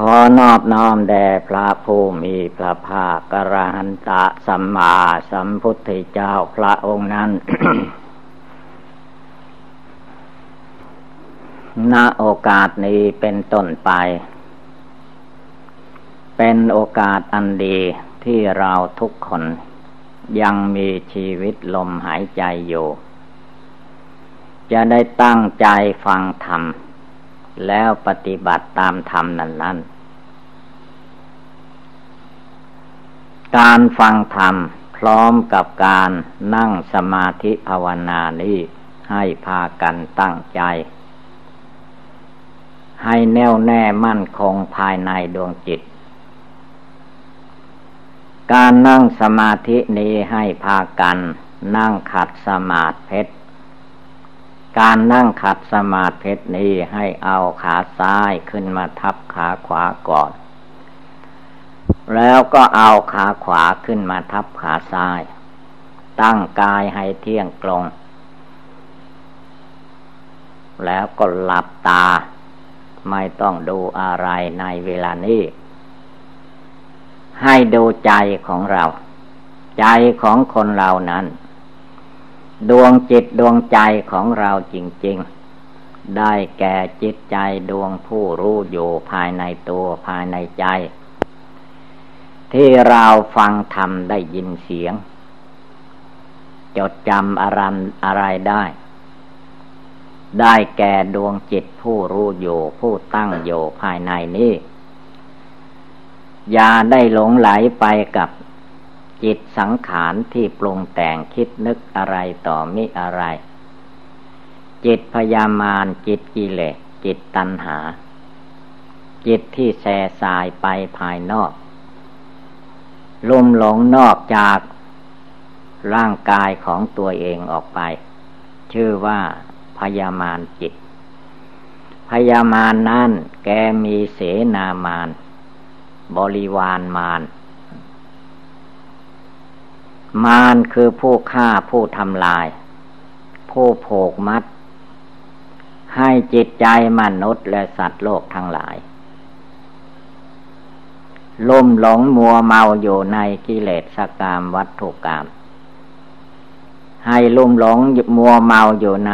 ขอนอบน้อมแด่พระผู้มีพระภาคกระหันตะสัมมาสัมพุทธเจ้าพระองค์นั้นณโอกาสนี้เป็นต้นไป เป็นโอกาสอันดีที่เราทุกคน ยังมีชีวิตลมหายใจอยู่ จะได้ตั้งใจฟังธรรม แล้วปฏิบัติตามธรรมนั้นนั้นการฟังธรรมพร้อมกับการนั่งสมาธิภาวนานี้ให้พากันตั้งใจ ให้แน่วแน่มั่นคงภายในดวงจิต การนั่งสมาธินี้ให้พากันนั่งขัดสมาธิ การนั่งขัดสมาธินี้ให้เอาขาซ้ายขึ้นมาทับขาขวาก่อน แล้วก็เอาขาขวาขึ้นมาทับขาซ้าย ตั้งกายให้เที่ยงตรง แล้วก็หลับตา ไม่ต้องดูอะไรในเวลานี้ ให้ดูใจของเรา ใจของคนเรานั้น ดวงจิตดวงใจของเราจริง ๆ ได้แก่จิตใจดวงผู้รู้อยู่ภายในตัวภายในใจ ที่เราฟังธรรมได้ยินเสียง จดจำอารันอะไรได้ ได้แก่ดวงจิตผู้รู้อยู่ผู้ตั้งอยู่ภายในนี้อย่าได้หลงไหลไปกับ จิตสังขารที่ปรุงแต่งคิดนึกอะไรต่อมิอะไร จิตพยามารจิตกิเลสจิตตัณหา จิตที่แส่สายไปภายนอกลุ่มหลงนอกจากร่างกายของตัวเองออกไป ชื่อว่าพยามารจิต พยามารนั่นแกมีเสนามานบริวารมาร มารคือผู้ฆ่าผู้ทำลาย ผู้โผกมัด ให้จิตใจมนุษย์และสัตว์โลกทั้งหลายลุ่มหลงมัวเมาอยู่ในกิเลสกามวัตถุกรรมให้ลุ่มหลงมัวเมาอยู่ใน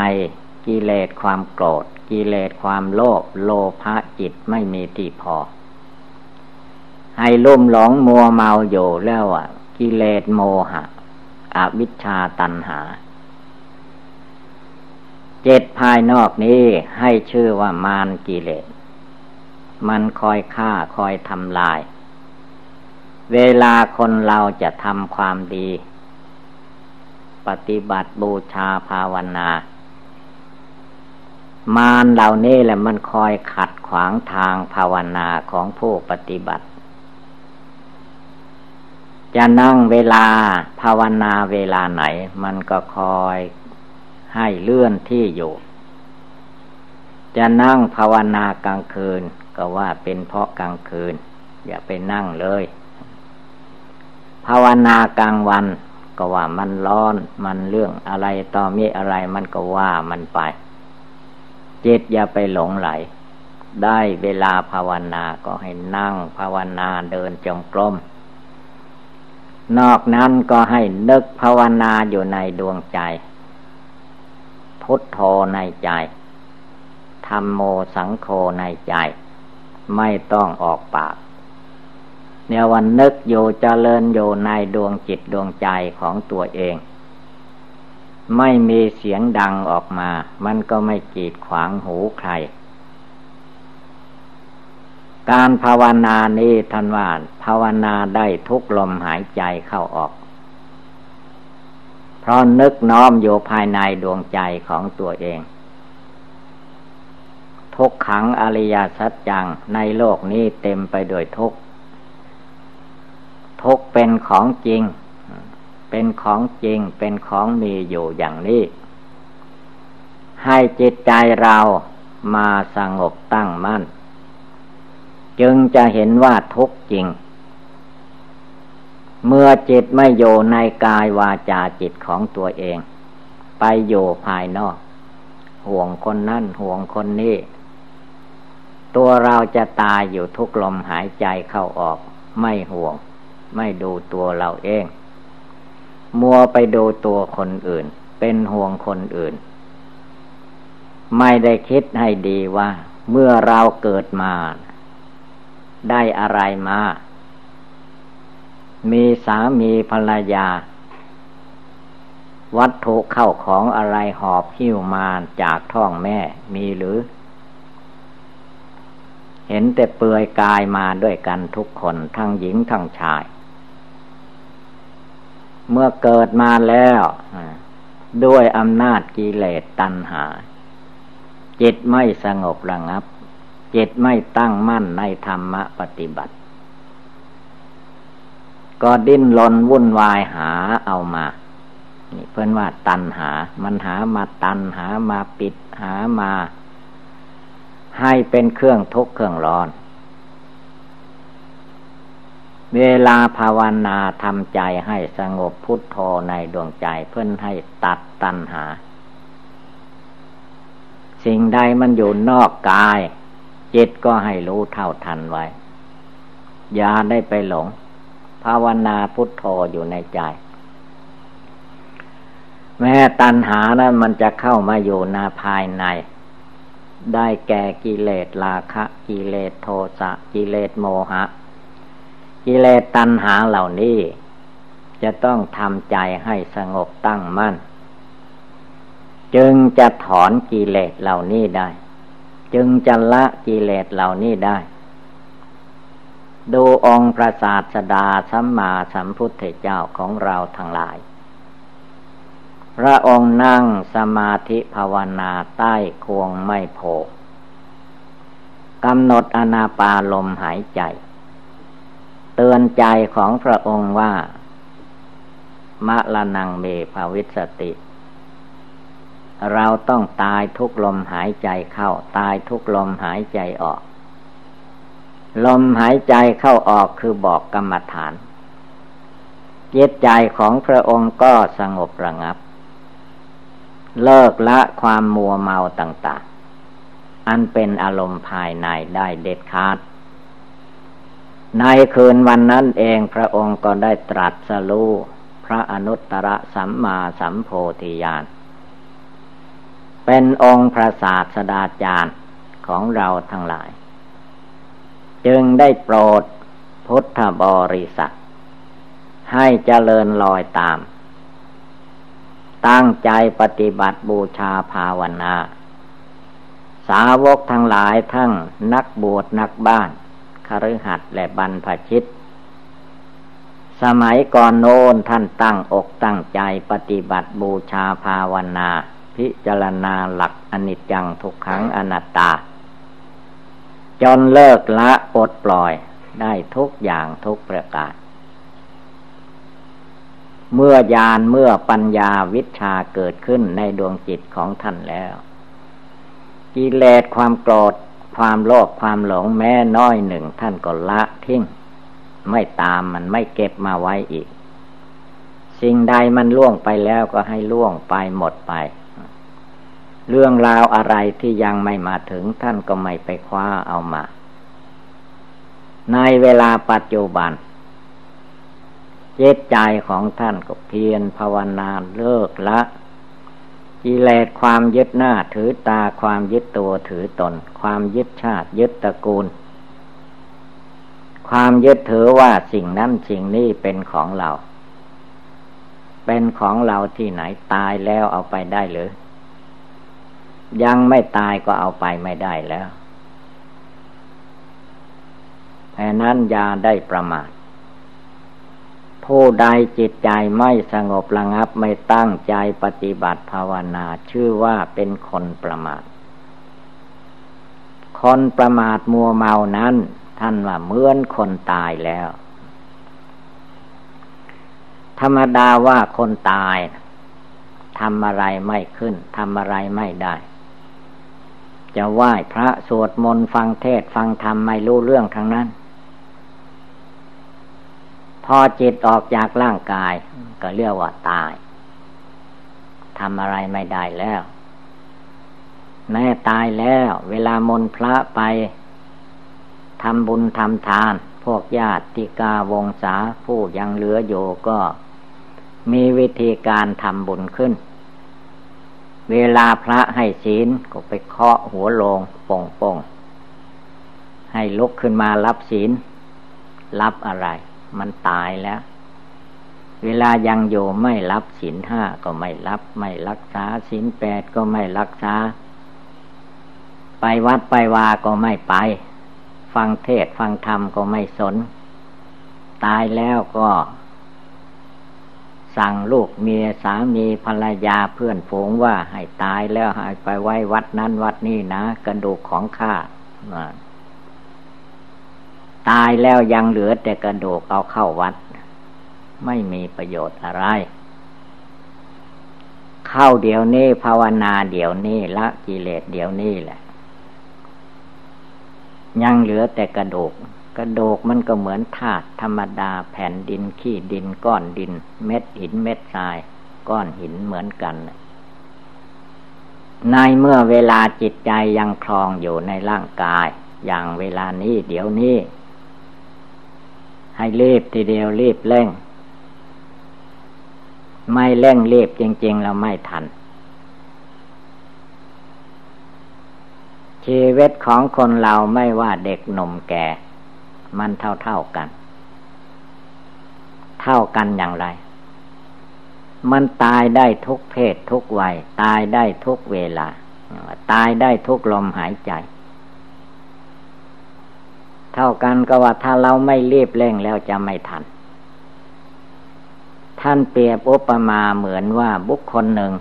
กิเลสความโกรธ กิเลสความโลภโลภะจิตไม่มีที่พอ ให้ลุ่มหลงมัวเมาอยู่แล้วอะ กิเลสโมหะ อวิชชาตันหา เจ็ดภายนอกนี้ให้ชื่อว่ามารกิเลส มันคอยฆ่าคอยทำลาย เวลาคนเราจะทำความดี ปฏิบัติบูชาภาวนา มารเหล่านี้แหละมันคอยขัดขวางทางภาวนาของผู้ปฏิบัติ จะนั่งเวลาภาวนาเวลาไหน มันก็คอยให้เลื่อนที่อยู่ จะนั่งภาวนากลางคืน ก็ว่าเป็นเพราะกลางคืน อย่าไปนั่งเลย ภาวนากลางวัน ก็ว่ามันร้อน มันเรื่องอะไรต่อมีอะไรมันก็ว่ามันไป จิตอย่าไปหลงไหล ได้เวลาภาวนาก็ให้นั่งภาวนาเดินจงกรม นอกนั้นก็ให้นึกภาวนาอยู่ในดวงใจ พุทโธในใจธรรมโมสังโฆในใจ ไม่ต้องออกปากเนี่ยวันนึกอยู่เจริญอยู่ในดวงจิตดวงใจของตัวเอง ไม่มีเสียงดังออกมา มันก็ไม่กีดขวางหูใคร การภาวนานี้ท่านว่าภาวนาได้ทุกลมหายใจเข้าออก เพราะนึกน้อมอยู่ภายในดวงใจของตัวเอง ทุกขังอริยสัจจังในโลกนี้เต็มไปด้วยทุกทุกเป็นของจริงเเป็นของจริงเป็นของมีอยู่อย่างนี้ ให้จิตใจเรามาสงบตั้งมั่น จึงจะเห็นว่าทุกจริง เมื่อจิตไม่อยู่ในกายวาจาจิตของตัวเอง ไปอยู่ภายนอก ห่วงคนนั่นห่วงคนนี้ตัวเราจะตายอยู่ทุกลมหายใจเข้าออก ไม่ห่วง ไม่ดูตัวเราเอง มัวไปดูตัวคนอื่น เป็นห่วงคนอื่น ไม่ได้คิดให้ดีว่า เมื่อเราเกิดมา ได้อะไรมา มีสามีภรรยา วัตถุเข้าของอะไรหอบหิ้วมาจากท้องแม่มีหรือ เห็นแต่เปลือยกายมาด้วยกันทุกคนทั้งหญิงทั้งชาย เมื่อเกิดมาแล้วด้วยอำนาจกิเลสตัณหา จิตไม่สงบระงับ จิตไม่ตั้งมั่นในธรรมปฏิบัติ ก็ดิ้นรนวุ่นวายหาเอามานี่เพื่อนว่าตันหา มันหามาตันหามาปิดหามา ให้เป็นเครื่องทุกข์เครื่องร้อน เวลาภาวนาทำใจให้สงบพุทโธในดวงใจเพื่อนให้ตัดตันหา สิ่งใดมันอยู่นอกกาย จิตก็ให้รู้เท่าทันไว้ อย่าได้ไปหลง ภาวนาพุทโธอยู่ในใจ แม้ตัณหานะั้นมันจะเข้ามาอยู่นาภายใน ได้แก่กิเลสราคะ กิเลสโทสะกิเลสโมหะ กิเลสตัณหาเหล่านี้ จะต้องทำใจให้สงบตั้งมั่น จึงจะถอนกิเลสเหล่านี้ได้ จึงจะละกิเลสเหล่านี้ได้ ดูองค์พระศาสดาสัมมาสัมพุทธเจ้าของเราทั้งหลาย พระองค์นั่งสมาธิภาวนาใต้ควงไม่โพกำหนดอนาปาลมหายใจ เตือนใจของพระองค์ว่ามะละนังเมภาวิสติ เราต้องตายทุกลมหายใจเข้า ตายทุกลมหายใจออก ลมหายใจเข้าออกคือบอกกรรมฐานจิตใจของพระองค์ก็สงบระงับ เลิกละความมัวเมาต่าง ๆ อันเป็นอารมณ์ภายในได้เด็ดขาด ในคืนวันนั้นเองพระองค์ก็ได้ตรัสรู้พระอนุตตรสัมมาสัมโพธิญาณ เป็นองค์พระศาสดาจารย์ของเราทั้งหลาย จึงได้โปรดพุทธบริษัท ให้เจริญลอยตาม ตั้งใจปฏิบัติบูชาภาวนา สาวกทั้งหลายทั้งนักบวชนักบ้านคฤหัสถ์และบรรพชิต สมัยก่อนโน้นท่านตั้งอกตั้งใจปฏิบัติบูชาภาวนา พิจารณาหลักอนิจจังทุกขังอนัตตา จนเลิกละปลดปล่อยได้ทุกอย่างทุกประการ เมื่อญาณเมื่อปัญญาวิชาเกิดขึ้นในดวงจิตของท่านแล้ว กิเลสความโกรธความโลภความหลงแม้น้อยหนึ่งท่านก็ละทิ้ง ไม่ตามมันไม่เก็บมาไว้อีก สิ่งใดมันล่วงไปแล้วก็ให้ล่วงไปหมดไป เรื่องราวอะไรที่ยังไม่มาถึงท่านก็ไม่ไปคว้าเอามา ในเวลาปัจจุบันเจตใจของท่านก็เพียรภาวนาเลิกละกิเลสความยึดหน้าถือตาความยึดตัวถือตน ความยึดชาติยึดตระกูล ความยึดถือว่าสิ่งนั้นสิ่งนี้เป็นของเรา เป็นของเราที่ไหนตายแล้วเอาไปได้หรือ ยังไม่ตายก็เอาไปไม่ได้แล้วแค่นั้นยาได้ประมาท ผู้ใดจิตใจไม่สงบระงับไม่ตั้งใจปฏิบัติภาวนาชื่อว่าเป็นคนประมาท คนประมาทมัวเมานั้น ท่านว่าเหมือนคนตายแล้ว ธรรมดาว่าคนตายทำอะไรไม่ขึ้นทำอะไรไม่ได้ จะไหว้พระสวดมนต์ฟังเทศฟังธรรมไม่รู้เรื่องทั้งนั้น พอจิตออกจากร่างกาย ก็เรียกว่าตายทำอะไรไม่ได้แล้ว แม่ตายแล้ว เวลามนพระไปทำบุญทำทาน พวกญาติกาวงศาผู้ยังเหลืออยู่ก็มีวิธีการทำบุญขึ้น เวลาพระให้ศีลก็ไปเคาะหัวลงป่งป่งให้ลุกขึ้นมารับศีล รับอะไร มันตายแล้ว เวลายังอยู่ไม่รับศีลห้าก็ไม่รับ ไม่รักษาศีลแปดก็ไม่รักษา ไปวัดไปวาก็ไม่ไป ฟังเทศฟังธรรมก็ไม่สน ตายแล้วก็ สั่งลูกเมียสามีภรรยาเพื่อนฝูงว่าให้ตายแล้วให้ไปไว้วัดนั้นวัดนี้นะกระดูกของข้าตายแล้วยังเหลือแต่กระดูกเอาเข้าวัด ไม่มีประโยชน์อะไร เข้าเดี๋ยวนี้ภาวนาเดี๋ยวนี้ละกิเลสเดี๋ยวนี้แหละ ยังเหลือแต่กระดูก กระดูกมันก็เหมือนธาตุธรรมดาแผ่นดินขี้ดินก้อนดิน เม็ดหินเม็ดทราย ก้อนหินเหมือนกัน ในเมื่อเวลาจิตใจยังคลองอยู่ในร่างกาย อย่างเวลานี้เดี๋ยวนี้ ให้รีบทีเดียวรีบเร่ง ไม่เร่งรีบจริง ๆ เราไม่ทันชีวิตของคนเราไม่ว่าเด็กหนุ่มแก่ มันเท่าเท่ากัน เท่ากันอย่างไร มันตายได้ทุกเพศทุกวัย ตายได้ทุกเวลา ตายได้ทุกลมหายใจ เท่ากันก็ว่าถ้าเราไม่รีบเร่งแล้วจะไม่ทัน ท่านเปรียบอุปมาเหมือนว่าบุคคลหนึ่ง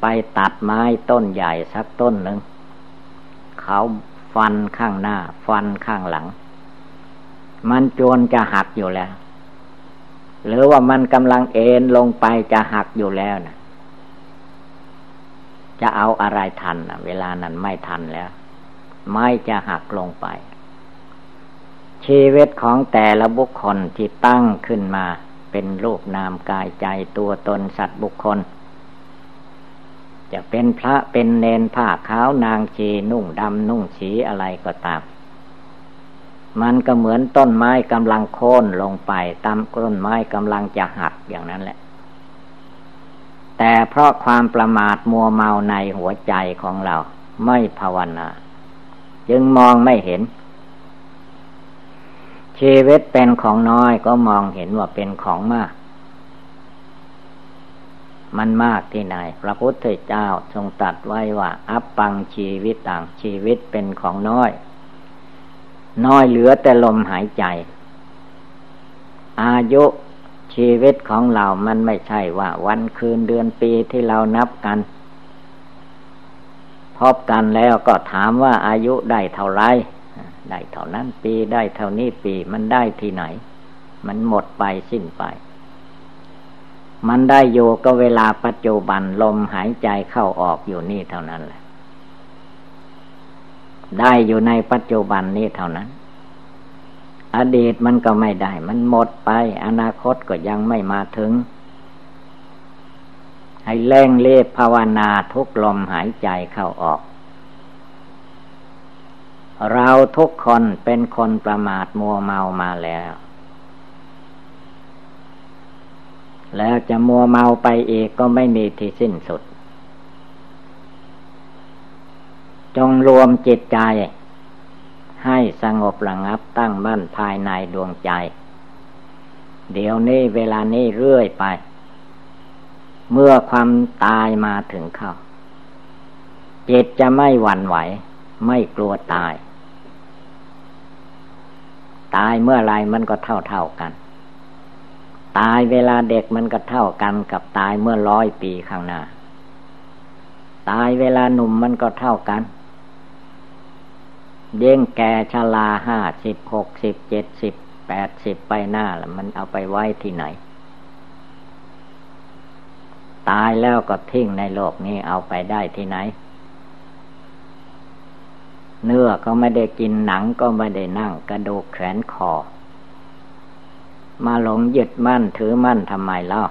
ไปตัดไม้ต้นใหญ่สักต้นหนึ่ง เขา ฟันข้างหน้า ฟันข้างหลัง มันจนจะหักอยู่แล้ว หรือว่ามันกำลังเอ็นลงไปจะหักอยู่แล้วนะจะเอาอะไรทันนะเวลานั้นไม่ทันแล้ว ไม่จะหักลงไป ชีวิตของแต่ละบุคคลที่ตั้งขึ้นมาเป็นรูปนามกายใจตัวตนสัตว์บุคคล จะเป็นพระเป็นเนนผ้าขาวนางชีนุ่งดำนุ่งสีอะไรก็ตาม มันก็เหมือนต้นไม้กำลังโค่นลงไปตามต้นไม้กำลังจะหักอย่างนั้นแหละ แต่เพราะความประมาทมัวเมาในหัวใจของเราไม่ภาวนา จึงมองไม่เห็น ชีวิตเป็นของน้อยก็มองเห็นว่าเป็นของมาก มันมากที่ไหน พระพุทธเจ้าทรงตัดไว้ว่า อัปปังชีวิตต่างชีวิตเป็นของน้อย น้อยเหลือแต่ลมหายใจ อายุชีวิตของเรามันไม่ใช่ว่า วันคืนเดือนปีที่เรานับกัน พบกันแล้วก็ถามว่าอายุได้เท่าไรได้เท่านั้นปีได้เท่านี้ปีมันได้ที่ไหน มันหมดไปสิ้นไป มันได้อยู่ก็เวลาปัจจุบันลมหายใจเข้าออกอยู่นี่เท่านั้นแหละ ได้อยู่ในปัจจุบันนี้เท่านั้น อดีตมันก็ไม่ได้ มันหมดไป อนาคตก็ยังไม่มาถึง ให้เล่งเลีบภาวนาทุกลมหายใจเข้าออก เราทุกคนเป็นคนประมาทมัวเมามาแล้ว แล้วจะมัวเมาไปอีกก็ไม่มีที่สิ้นสุด จงรวมจิตใจ ให้สงบระงับตั้งมั่นภายในดวงใจ เดี๋ยวนี้เวลานี้เรื่อยไป เมื่อความตายมาถึงเข้า จิตจะไม่หวั่นไหว ไม่กลัวตาย ตายเมื่อไรมันก็เท่าเท่ากัน ตายเวลาเด็กมันก็เท่ากันกับตายเมื่อร้อยปีข้างหน้า ตายเวลาหนุ่มมันก็เท่ากันเย่งแก่ชราห้าสิบหกสิบเจ็ดสิบแปดสิบไปหน้าแล้วมันเอาไปไว้ที่ไหน ตายแล้วก็ทิ้งในโลกนี้เอาไปได้ที่ไหน เนื้อก็ไม่ได้กินหนังก็ไม่ได้นั่งกระดูกแขนคอ มาหลงยึดมั่นถือมั่นทำไมเล่า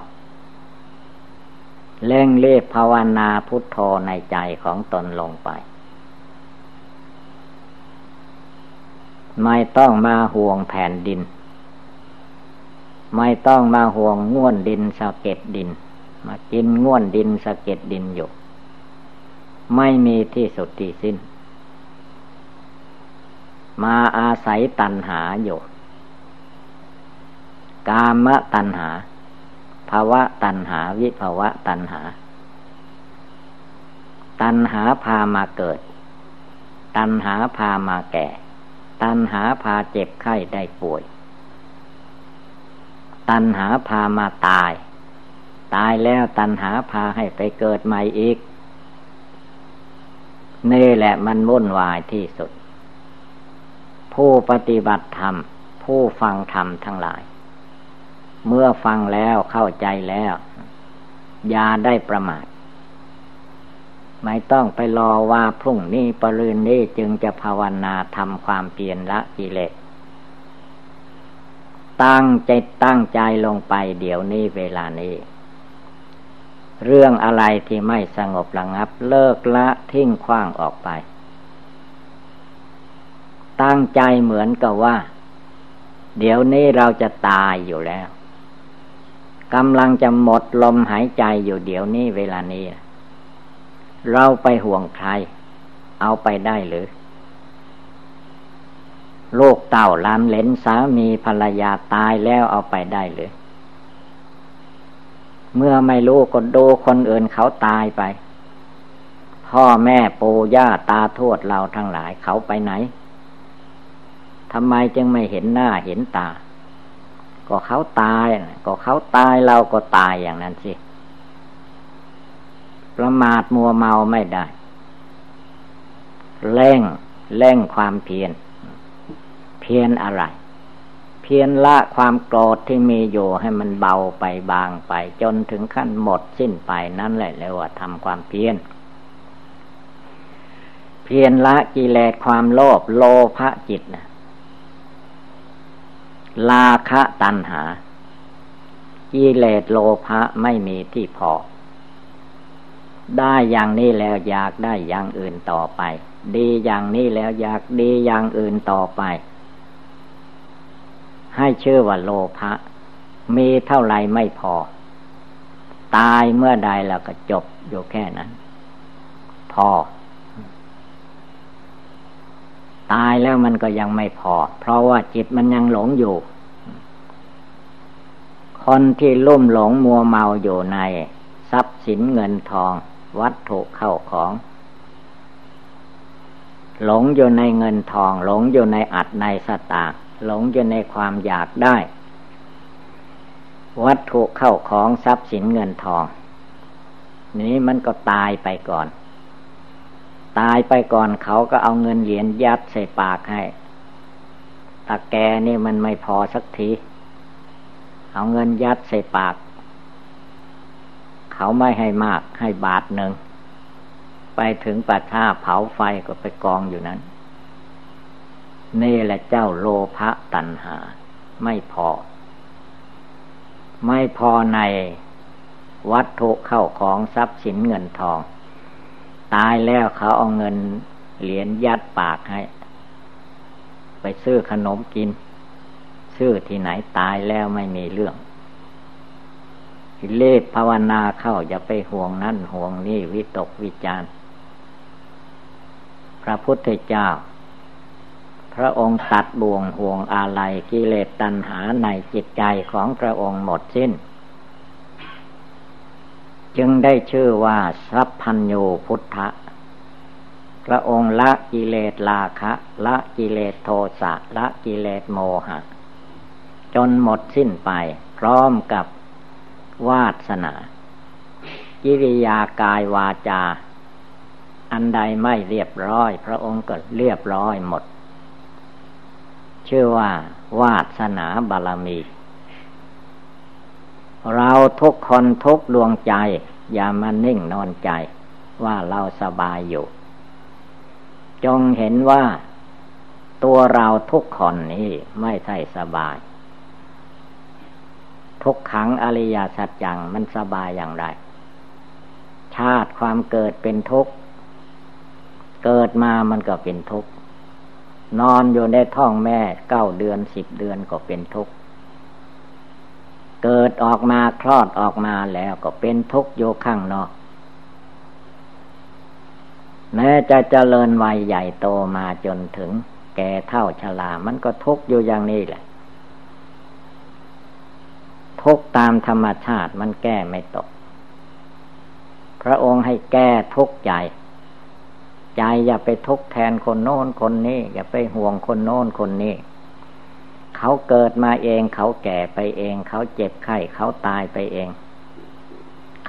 เล่งเรีบภาวนาพุทโธในใจของตนลงไป ไม่ต้องมาห่วงแผ่นดิน ไม่ต้องมาห่วงง่วนดินสะเก็ดดิน มากินง่วนดินสะเก็ดดินอยู่ ไม่มีที่สุดที่สิ้น มาอาศัยตัณหาอยู่ กามตัณหาภาวะตัณหาวิภาวะตัณหา ตัณหาพามาเกิด ตัณหาพามาแก่ ตัณหาพาเจ็บไข้ได้ป่วย ตัณหาพามาตาย ตายแล้วตัณหาพาให้ไปเกิดใหม่อีก นี่แหละมันวุ่นวายที่สุด ผู้ปฏิบัติธรรม ผู้ฟังธรรมทั้งหลาย เมื่อฟังแล้วเข้าใจแล้ว อย่าได้ประมาท ไม่ต้องไปรอว่าพรุ่งนี้ปรืนนี้จึงจะภาวนาทำความเปลี่ยนละกิเลสตั้งใจตั้งใจลงไปเดี๋ยวนี้เวลานี้ เรื่องอะไรที่ไม่สงบระงับ เลิกละทิ้งขว้างออกไป ตั้งใจเหมือนกับว่า เดี๋ยวนี้เราจะตายอยู่แล้ว กำลังจะหมดลมหายใจอยู่เดี๋ยวนี้เวลานี้ เราไปห่วงใคร เอาไปได้หรือโลกเต่าลานเลนสามีภรรยาตายแล้วเอาไปได้หรือเมื่อไม่รู้ก็ดูคนอื่นเขาตายไป พ่อแม่ปู่ย่าตาทวดเราทั้งหลายเขาไปไหนทำไมจึงไม่เห็นหน้าเห็นตา ก็เขาตายก็เขาตายเราก็ตายอย่างนั้นสิ ประมาทมัวเมาไม่ได้ เร่งเร่งความเพียร เพียรอะไร เพียรละความโกรธที่มีอยู่ให้มันเบาไปบางไป จนถึงขั้นหมดสิ้นไปนั่นแหละเรียกว่าทำความเพียรเพียรละกิเลสความโลภโลภะจิตนะ ลาคะตัณหากิเลสโลภะไม่มีที่พอ ได้อย่างนี้แล้วอยากได้อย่างอื่นต่อไป ดีอย่างนี้แล้วอยากดีอย่างอื่นต่อไป ให้เชื่อว่าโลภะมีเท่าไรไม่พอ ตายเมื่อใดแล้วก็จบอยู่แค่นั้น พอ ตายแล้วมันก็ยังไม่พอ เพราะว่าจิตมันยังหลงอยู่ คนที่ลุ่มหลงมัวเมาอยู่ใน ทรัพย์สินเงินทอง วัตถุเข้าของ หลงอยู่ในเงินทอง หลงอยู่ในอัดในสตางหลงอยู่ในความอยากได้ วัตถุเข้าของทรัพย์สินเงินทอง นี้มันก็ตายไปก่อน ตายไปก่อนเขาก็เอาเงินเหรียญยัดใส่ปากให้ตาแกนี่มันไม่พอสักที เอาเงินยัดใส่ปาก เขาไม่ให้มากให้บาทหนึ่ง ไปถึงปัท่าเผาไฟก็ไปกองอยู่นั้น นี่แหละเจ้าโลภะตัณหา ไม่พอ ไม่พอในวัตถุเข้าของทรัพย์สินเงินทอง ตายแล้วเขาเอาเงินเหรียญยัดปากให้ ไปซื้อขนมกินชื่อที่ไหนตายแล้วไม่มีเรื่องเลขภาวนาเข้าอย่าไปห่วงนั่นห่วงนี่วิตกวิจารพระพุทธเจ้า พระองค์ตัดบ่วงห่วงอะไรกิเลสตัณหาในจิตใจของพระองค์หมดสิ้น จึงได้ชื่อว่าสัพพัญญูพุทธะพระองค์ละกิเลสราคะ ละกิเลสโทสะละกิเลสโมหะ จนหมดสิ้นไป พร้อมกับวาสนากิริยากายวาจา อันใดไม่เรียบร้อย พระองค์ก็เรียบร้อยหมด ชื่อว่าวาสนาบารมี เราทุกคนทุกดวงใจ อย่ามานิ่งนอนใจ ว่าเราสบายอยู่ จงเห็นว่า ตัวเราทุกคนนี้ไม่ใช่สบาย ทุกขังอริยสัจจังมันสบายอย่างไร ชาติความเกิดเป็นทุกข์ เกิดมามันก็เป็นทุกข์นอนอยู่ในท้องแม่เก้าเดือนสิบเดือนก็เป็นทุกข์ เกิดออกมาคลอดออกมาแล้วก็เป็นทุกโยข้างนอก แม้จะเจริญวัยใหญ่โตมาจนถึง แก่เท่าชรามันก็ทุกอยู่อย่างนี้แหละ ทุกตามธรรมชาติมันแก้ไม่ตก พระองค์ให้แก้ทุกใจ ใจอย่าไปทุกแทนคนโน้นคนนี้ อย่าไปห่วงคนโน้นคนนี้ เขาเกิดมาเอง เขาแก่ไปเอง เขาเจ็บไข้เขาตายไปเอง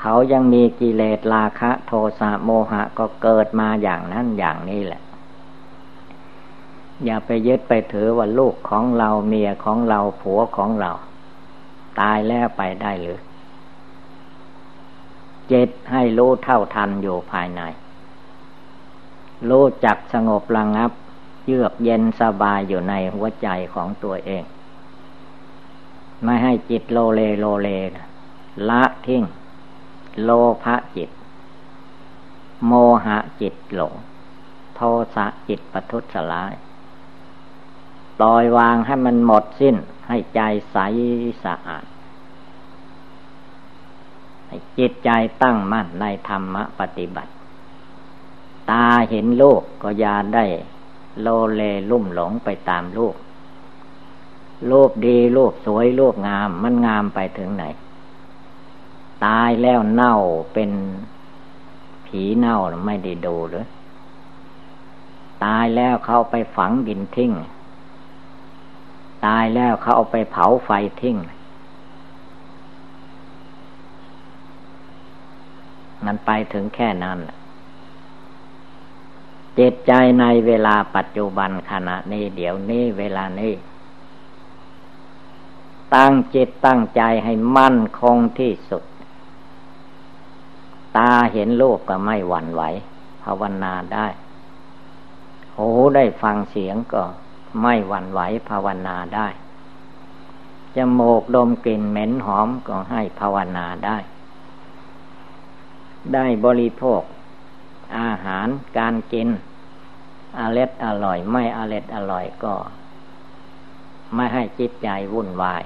เขายังมีกิเลสราคะ โทสะโมหะก็เกิดมาอย่างนั้นอย่างนี้แหละ อย่าไปยึดไปถือว่าลูกของเราเมียของเราผัวของเรา ตายแล้วไปได้หรือเจ็ดให้รู้เท่าทันอยู่ภายใน รู้จักสงบระงับ เยือกเย็นสบายอยู่ในหัวใจของตัวเอง ไม่ให้จิตโลเลโลเลละทิ้ง โลภะจิต โมหะจิตหลง โทสะจิตปทุสลายปล่อยวางให้มันหมดสิ้น ให้ใจใสสะอาด ให้จิตใจตั้งมั่นในธรรมปฏิบัติ ตาเห็นโลกก็ยาได้ โลเลลุ่มหลงไปตามโลกโลกดีโลกสวยโลกงาม มันงามไปถึงไหน ตายแล้วเน่าเป็นผีเน่าไม่ได้ดูหรือตายแล้วเขาไปฝังดินทิ้ง ตายแล้วเขาเอาไปเผาไฟทิ้ง มันไปถึงแค่นั้น จิตใจในเวลาปัจจุบันขณะนี้เดี๋ยวนี้เวลานี้ ตั้งจิตตั้งใจให้มั่นคงที่สุด ตาเห็นรูปก็ไม่หวั่นไหว ภาวนาได้ หูได้ฟังเสียงก็ไม่หวั่นไหวภาวนาได้ จมูกดมกลิ่นเหม็นหอมก็ให้ภาวนาได้ ได้บริโภค อาหารการกินอร็ดอร่อย ไม่อร็ดอร่อยก็ ไม่ให้จิตใจวุ่นวาย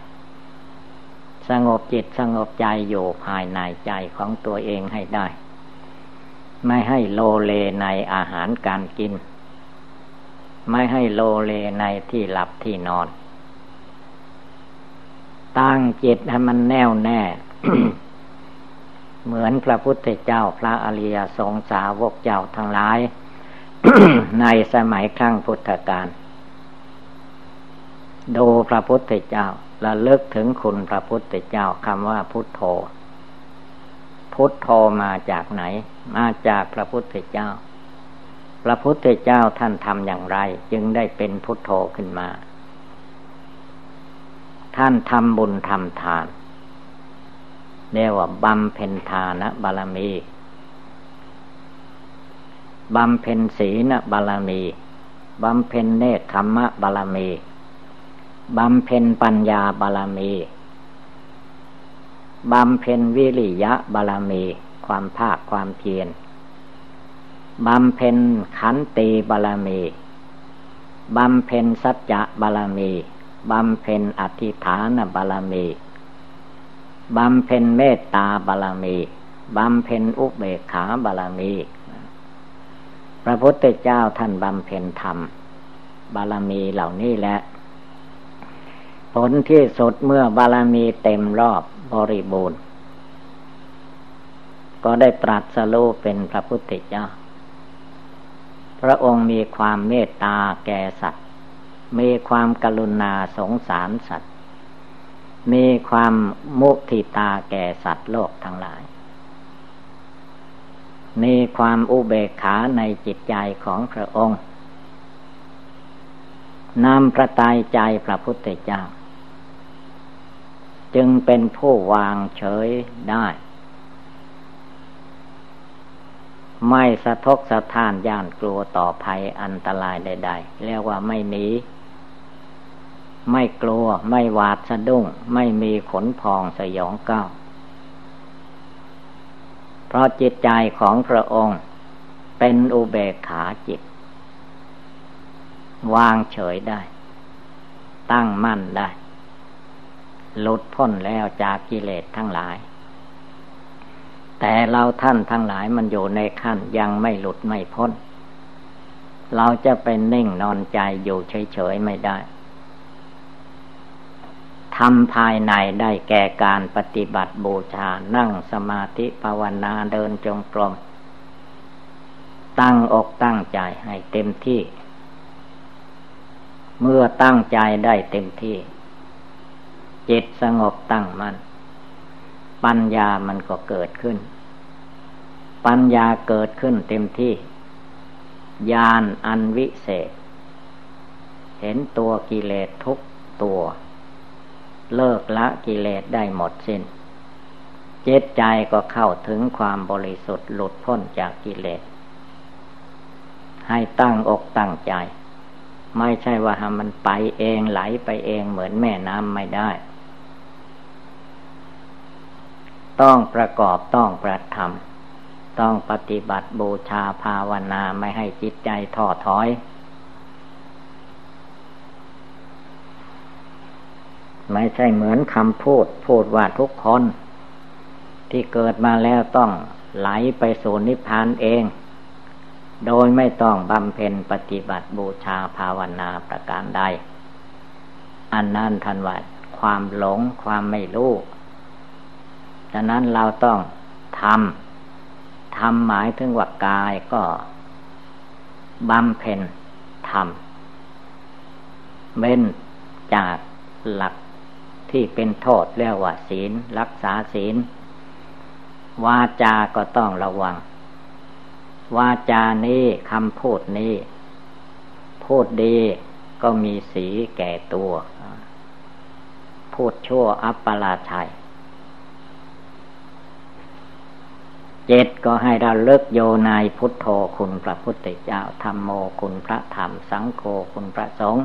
สงบจิตสงบใจอยู่ภายในใจของตัวเองให้ได้ ไม่ให้โลเลในอาหารการกิน ไม่ให้โลเลในที่หลับที่นอน ตั้งจิตให้มันแน่วแน่ เหมือนพระพุทธเจ้าพระอริยสงสาวกเจ้าทั้งหลาย ในสมัยครั้งพุทธกาลดูพระพุทธเจ้าระลึกถึงคุณพระพุทธเจ้าคำว่าพุทโธ พุทโธมาจากไหน มาจากพระพุทธเจ้า พระพุทธเจ้าท่านทำอย่างไร จึงได้เป็นพุทโธขึ้นมา ท่านทำบุญทำทาน เรียกว่าบำเพ็ญทานบารมีบำเพ็ญศีลบารมีบำเพ็ญเนคขมมะบารมีบำเพ็ญปัญญาบาลมีบำเพ็ญวิริยะบาลมี ความภาคความเพียรบำเพ็ญขันติบาลมีบำเพ็ญสัจจะบาลมีบำเพ็ญอธิฐานบาลมี บำเพ็ญเมตตาบาลมี บำเพ็ญอุเบกขาบาลมี พระพุทธเจ้าท่านบำเพ็ญธรรม บาลมีเหล่านี้แหละ ผลที่สุดเมื่อบารมีเต็มรอบบริบูรณ์ ก็ได้ตรัสรู้เป็นพระพุทธเจ้า พระองค์มีความเมตตาแก่สัตว์ มีความกรุณาสงสารสัตว์ มีความมุทิตาแก่สัตว์โลกทั้งหลาย มีความอุเบกขาในจิตใจของพระองค์นำประตายใจพระพุทธเจ้า จึงเป็นผู้วางเฉยได้ ไม่สะทกสะท้านย่านกลัวต่อภัยอันตรายใด ๆ เรียกว่าไม่หนี ไม่กลัวไม่หวาดสะดุ้ง ไม่มีขนพองสยองก้าวเพราะจิตใจของพระองค์ เป็นอุเบกขาจิต วางเฉยได้ ตั้งมั่นได้ หลุดพ้นแล้วจากกิเลสทั้งหลาย แต่เราท่านทั้งหลายมันอยู่ในขั้นยังไม่หลุดไม่พ้น เราจะเป็นนิ่งนอนใจอยู่เฉยๆไม่ได้ ทำภายในได้แก่การปฏิบัติบูชา นั่งสมาธิภาวนาเดินจงกรม ตั้งอกตั้งใจให้เต็มที่ เมื่อตั้งใจได้เต็มที่ จิตสงบตั้งมัน่น ปัญญามันก็เกิดขึ้น ปัญญาเกิดขึ้นเต็มที่ ญาณอันวิเศษ เห็นตัวกิเลสทุกตัว เลิกละกิเลสได้หมดสิน้นเจตใจก็เข้าถึงความบริสุทธิ์หลุดพ้นจากกิเลส ให้ตั้งอกตั้งใจ ไม่ใช่ว่ามันไปเองไหลไปเองเหมือนแม่น้ำไม่ได้ ต้องประกอบต้องประทำต้องปฏิบัติบูชาภาวนาไม่ให้จิตใจท้อถอย ไม่ใช่เหมือนคำพูด พูดว่าทุกคน ที่เกิดมาแล้วต้องไหลไปสู่นิพพานเอง โดยไม่ต้องบำเพ็ญปฏิบัติบูชาภาวนาประการใด อันนั้นทันว่าความหลงความไม่รู้ฉะนั้นเราต้องทำทำหมายถึงว่ากายก็บำเพ็ญทำเว้นจากหลัก ที่เป็นโทษเรียกว่าศีล รักษาศีล วาจาก็ต้องระวัง วาจานี้คำพูดนี้ พูดดีก็มีสีแก่ตัว พูดชั่วอัปปลาชัยเจ็ดก็ให้เราเลิกโยนายพุทโธคุณพระพุทธเจ้าธรรมโมคุณพระธรรม สังโฆคุณพระสงฆ์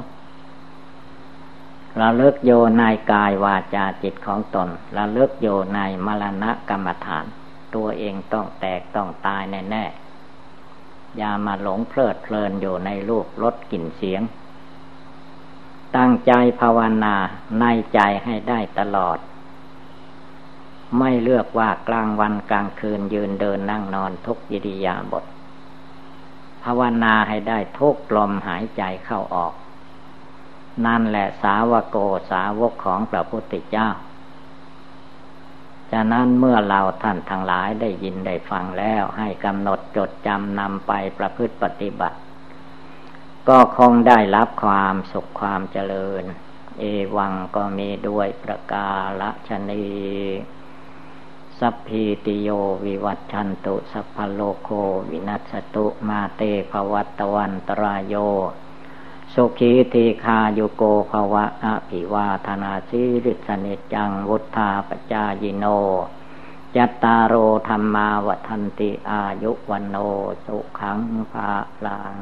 ราเลิกโยนายกายวาจาจิตของตนราเลิกโยนายมรณะกรรมฐาน ตัวเองต้องแตกต้องตายแน่แน่อย่ามาหลงเพลิดเพลินอยู่ในรูปรสกลิ่นเสียง ตั้งใจภาวนาในใจให้ได้ตลอด ไม่เลือกว่ากลางวันกลางคืนยืนเดินนั่งนอนทุกยิริยาบทภาวนาให้ได้ทุกลมหายใจเข้าออก นั่นแหละสาวโกสาวกของพระพุทธเจ้าฉะนั้นเมื่อเราท่านทั้งหลายได้ยินได้ฟังแล้วให้กำหนดจดจำนำไปประพฤติปฏิบัติ ก็คงได้รับความสุขความเจริญ เอวังก็มีด้วยประกาศชนีสัพพีติโยวิวัตชันตุ สัพพโลโควินัสตุมาเตภวัตวันตรายโย สุขีทีคาโยโกภวะอภิวาธนาสิริสเนจังวุธาปจายโนยัตตารโอธรรมาวัฒนติอายุวันโนสุขังภาลัง